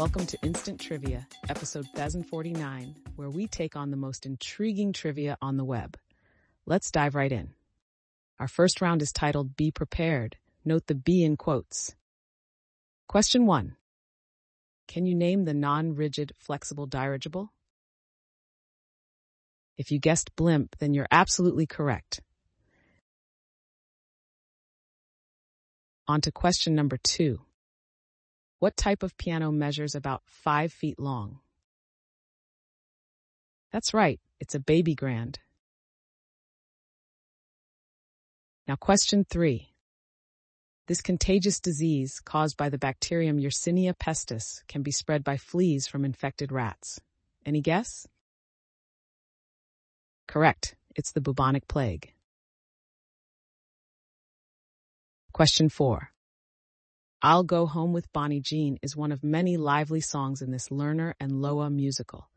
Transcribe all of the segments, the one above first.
Welcome to Instant Trivia, episode 1049, where we take on the most intriguing trivia on the web. Let's dive right in. Our first round is titled Be Prepared. Note the B in quotes. Question 1. Can you name the non-rigid flexible dirigible? If you guessed blimp, then you're absolutely correct. On to question number two. What type of piano measures about five feet long? That's right, it's a baby grand. Now question three. This contagious disease caused by the bacterium Yersinia pestis can be spread by fleas from infected rats. Any guess? Correct, it's the bubonic plague. Question four. I'll Go Home with Bonnie Jean is one of many lively songs in this Lerner and Loewe musical.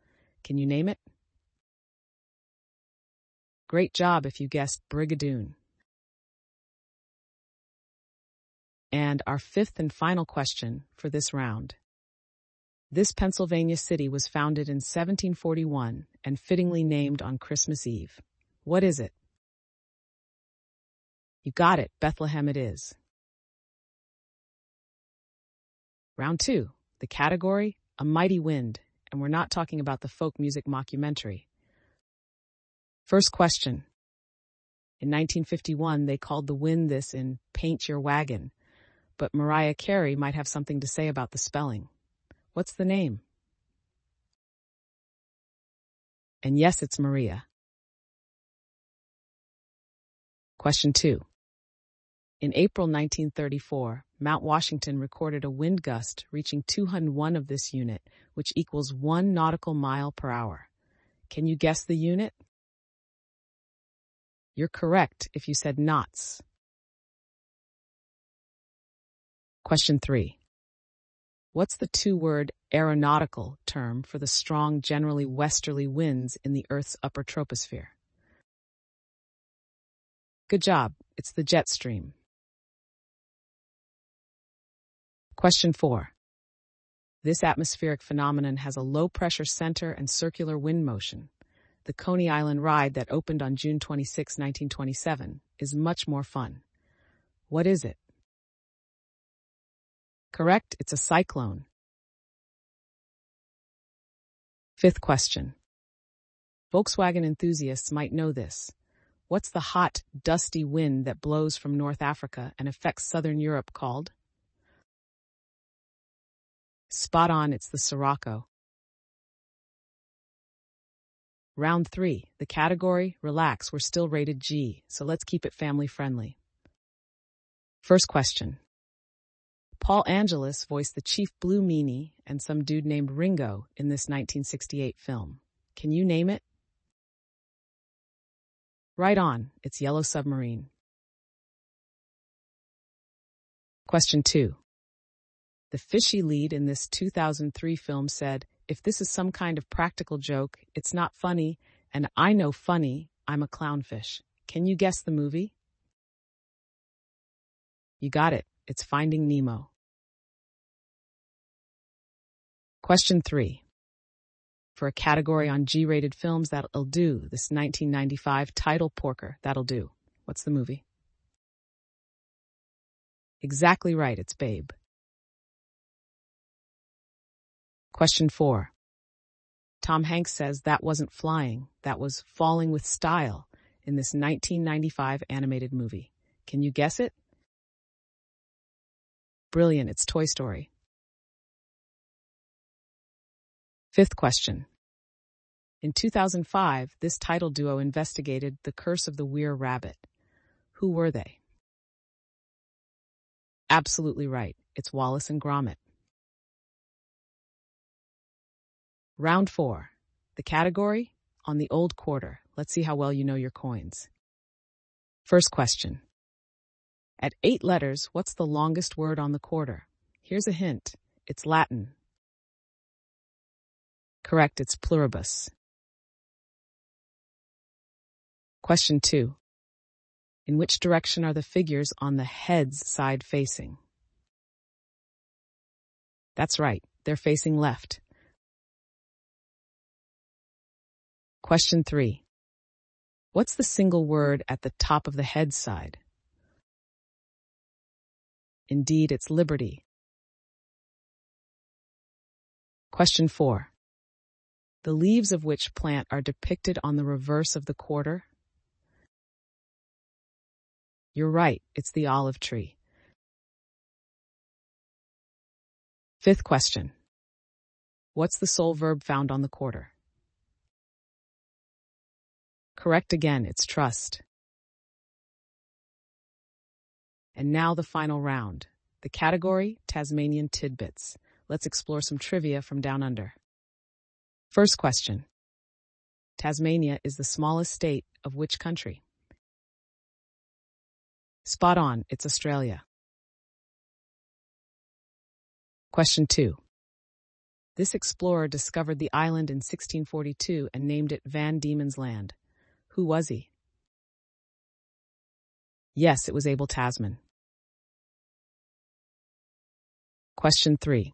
Can you name it? Great job if you guessed Brigadoon. And our fifth and final question for this round. This Pennsylvania city was founded in 1741 and fittingly named on Christmas Eve. What is it? You got it, Bethlehem it is. Round two, the category, A Mighty Wind, and we're not talking about the folk music mockumentary. First question. In 1951, they called the wind this in Paint Your Wagon, but Mariah Carey might have something to say about the spelling. What's the name? And yes, it's Maria. Question two. In April 1934, Mount Washington recorded a wind gust reaching 201 of this unit, which equals one nautical mile per hour. Can you guess the unit? You're correct if you said knots. Question three. What's the two-word aeronautical term for the strong, generally westerly winds in the Earth's upper troposphere? Good job. It's the jet stream. Question four. This atmospheric phenomenon has a low pressure center and circular wind motion. The Coney Island ride that opened on June 26, 1927 is much more fun. What is it? Correct, it's a cyclone. Fifth question. Volkswagen enthusiasts might know this. What's the hot, dusty wind that blows from North Africa and affects southern Europe called? Spot on, it's the Sirocco. Round three, the category, relax, we're still rated G, so let's keep it family friendly. First question. Paul Angelis voiced the Chief Blue Meanie and some dude named Ringo in this 1968 film. Can you name it? Right on, it's Yellow Submarine. Question two. The fishy lead in this 2003 film said, if this is some kind of practical joke, it's not funny, and I know funny, I'm a clownfish. Can you guess the movie? You got it. It's Finding Nemo. Question three. For a category on G-rated films that'll do, this 1995 title porker, that'll do. What's the movie? Exactly right, it's Babe. Question four. Tom Hanks says that wasn't flying, that was falling with style in this 1995 animated movie. Can you guess it? Brilliant, it's Toy Story. Fifth question. In 2005, this title duo investigated the curse of the Were-Rabbit. Who were they? Absolutely right. It's Wallace and Gromit. Round four. The category? On the old quarter. Let's see how well you know your coins. First question. At eight letters, what's the longest word on the quarter? Here's a hint. It's Latin. Correct, it's pluribus. Question two. In which direction are the figures on the head's side facing? That's right, they're facing left. Question 3. What's the single word at the top of the head side? Indeed, it's liberty. Question 4. The leaves of which plant are depicted on the reverse of the quarter? You're right, it's the olive tree. Fifth question. What's the sole verb found on the quarter? Correct again, it's trust. And now the final round. The category, Tasmanian tidbits. Let's explore some trivia from down under. First question. Tasmania is the smallest state of which country? Spot on, it's Australia. Question 2. This explorer discovered the island in 1642 and named it Van Diemen's Land. Who was he? Yes, it was Abel Tasman. Question 3.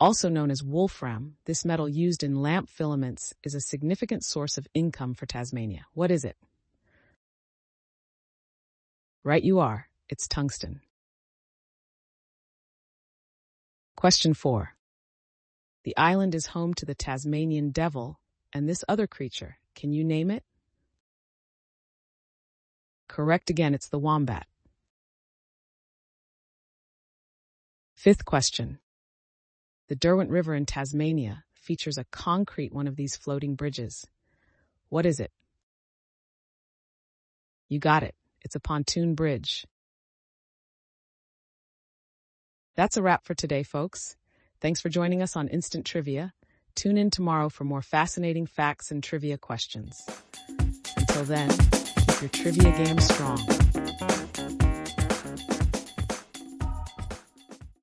Also known as wolfram, this metal used in lamp filaments is a significant source of income for Tasmania. What is it? Right you are. It's tungsten. Question 4. The island is home to the Tasmanian devil and this other creature. Can you name it? Correct again, it's the wombat. Fifth question. The Derwent River in Tasmania features a concrete one of these floating bridges. What is it? You got it. It's a pontoon bridge. That's a wrap for today, folks. Thanks for joining us on Instant Trivia. Tune in tomorrow for more fascinating facts and trivia questions. Until then, your trivia game strong.